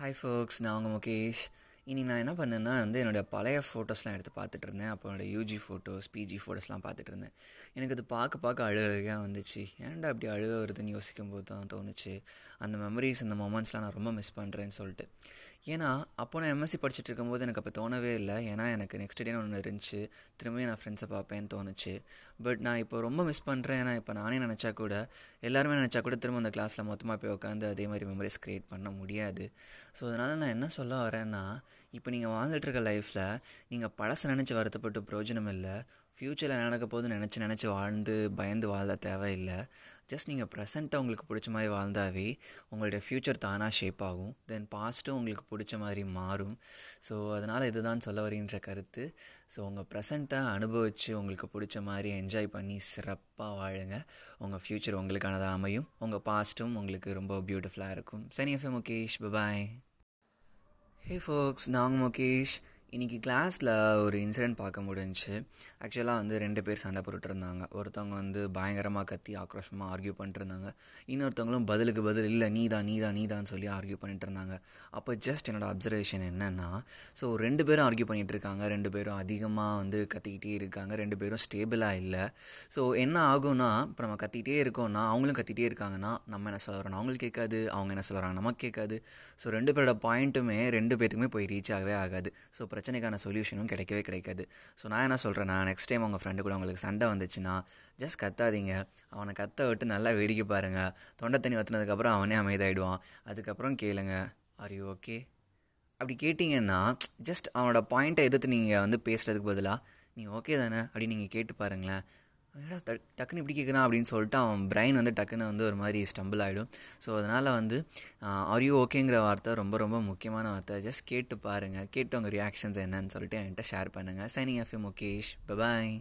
Hi ஃபோக்ஸ் நான் உங்கள் முகேஷ். இனி நான் என்ன பண்ணேன்னா வந்து என்னோடய பழைய ஃபோட்டோஸ்லாம் எடுத்து பார்த்துட்டு இருந்தேன் அப்போ என்னோடய யூஜி ஃபோட்டோஸ் பிஜி ஃபோட்டோஸ்லாம் பார்த்துட்டு இருந்தேன் எனக்கு அது பார்க்க பார்க்க அழுகையாக வந்துச்சு. ஏன்டா அப்படி அழுக வருதுன்னு யோசிக்கும் போது தான் தோணுச்சு. அந்த மெமரிஸ் இந்த மொமெண்ட்ஸ்லாம் நான் ரொம்ப மிஸ் பண்ணுறேன்னு சொல்லிட்டு. ஏன்னா அப்போ நான் எம்எஸ்சி படிச்சுட்டு இருக்கும்போது எனக்கு அப்போ தோணவே இல்லை. ஏன்னா எனக்கு நெக்ஸ்ட் டேன்னு ஒன்று இருந்துச்சு. திரும்பியும் நான் ஃப்ரெண்ட்ஸை பார்ப்பேன்னு தோணுச்சு. பட் நான் இப்போ ரொம்ப மிஸ் பண்ணுறேன் ஏன்னா இப்போ நானே நினச்சா கூட எல்லாருமே நினச்சா கூட திரும்ப அந்த கிளாஸில் மொத்தமாக போய் உட்காந்து அதே மாதிரி மெமரிஸ் க்ரியேட் பண்ண முடியாது. ஸோ அதனால் நான் என்ன சொல்ல வரேன்னா இப்போ நீங்கள் வாழ்ந்துட்டு இருக்க லைஃப்பில் நீங்கள் பழசை நினச்சி வருத்தப்பட்டு பிரயோஜனம் இல்லை. ஃப்யூச்சரில் நடக்க போது நினச்சி நினச்சி வாழ்ந்து பயந்து வாழ தேவையில்லை. ஜஸ்ட் நீங்கள் ப்ரெசண்ட்டை உங்களுக்கு பிடிச்ச மாதிரி வாழ்ந்தாவே உங்களுடைய ஃப்யூச்சர் தானாக ஷேப் ஆகும். தென் பாஸ்ட்டும் உங்களுக்கு பிடிச்ச மாதிரி மாறும். ஸோ அதனால் இதுதான் சொல்ல வரீன்ற கருத்து. ஸோ உங்கள் ப்ரெசண்ட்டை அனுபவித்து உங்களுக்கு பிடிச்ச மாதிரி என்ஜாய் பண்ணி சிறப்பாக வாழுங்க. உங்கள் ஃப்யூச்சர் உங்களுக்கானதாக அமையும். உங்கள் பாஸ்ட்டும் உங்களுக்கு ரொம்ப பியூட்டிஃபுல்லாக இருக்கும். சனி எஃப்எம் முகேஷ் பபாய் ஹே ஃபோக்ஸ் நாங்கள் முகேஷ் இன்றைக்கி கிளாஸில் ஒரு இன்சிடெண்ட் பார்க்க முடிஞ்சுச்சு. ஆக்சுவலாக வந்து ரெண்டு பேர் சண்டை போட்டுட்டு இருந்தாங்க ஒருத்தவங்க வந்து பயங்கரமாக கத்தி ஆக்ரோஷமாக ஆர்கியூ பண்ணிட்டுருந்தாங்க இன்னொருத்தவங்களும் பதிலுக்கு பதில் இல்லை நீ தான் நீ தான் நீ தான் சொல்லி ஆர்கியூ பண்ணிட்டு இருந்தாங்க அப்போ ஜஸ்ட் என்னோடய அப்சர்வேஷன் என்னென்னா ஸோ ரெண்டு பேரும் ஆர்கியூ பண்ணிகிட்டு இருக்காங்க ரெண்டு பேரும் அதிகமாக வந்து கத்திக்கிட்டே இருக்காங்க. ரெண்டு பேரும் ஸ்டேபிளாக இல்லை. ஸோ என்ன ஆகும்னா இப்போ நம்ம கத்திக்கிட்டே இருக்கோம்னா அவங்களும் கத்திகிட்டே இருக்காங்கன்னா நம்ம என்ன சொல்ல வரோம்? அவங்களுக்கு கேட்காது. அவங்க என்ன சொல்கிறாங்க நமக்கு கேட்காது. ஸோ ரெண்டு பேரோட பாயிண்ட்டுமே ரெண்டு பேர்த்துக்குமே போய் ரீச் ஆகவே ஆகாது. ஸோ பிரச்சனை பிரச்சனைக்கான சொல்யூஷனும் கிடைக்கவே கிடைக்காது. ஸோ நான் என்ன சொல்கிறேன்னா நெக்ஸ்ட் டைம் உங்கள் ஃப்ரெண்டு கூட உங்களுக்கு சண்டை வந்துச்சுன்னா ஜஸ்ட் கத்தாதீங்க. அவனை கத்த விட்டு நல்லா வேடிக்கை பாருங்கள் தொண்டை தண்ணி வத்துனதுக்கப்புறம் அவனே அமைதாயிடுவான் அதுக்கப்புறம் கேளுங்க ஆர் யூ ஓகே அப்படி கேட்டிங்கன்னா ஜஸ்ட் அவனோட பாயிண்ட்டை எதிர்த்து நீங்கள் வந்து பேசுகிறதுக்கு பதிலாக நீ ஓகே தானே? அப்படின்னு நீங்கள் கேட்டு பாருங்களேன். ஏடா டக்குன்னு இப்படி கேட்குறான் அப்படின்னு சொல்லிட்டு அவன் பிரைன் வந்து டக்குன்னு வந்து ஒரு மாதிரி ஸ்டம்பிள் ஆகிடும் ஸோ அதனால் வந்து ஆர் யூ ஓகேங்கிற வார்த்தை ரொம்ப ரொம்ப முக்கியமான வார்த்தை. ஜஸ்ட் கேட்டு பாருங்கள் கேட்டு உங்கள் ரியாக்ஷன்ஸ் என்னன்னு சொல்லிட்டு என்கிட்ட ஷேர் பண்ணுங்கள் சைனிங் எஃப்எம் முகேஷ் பபாய்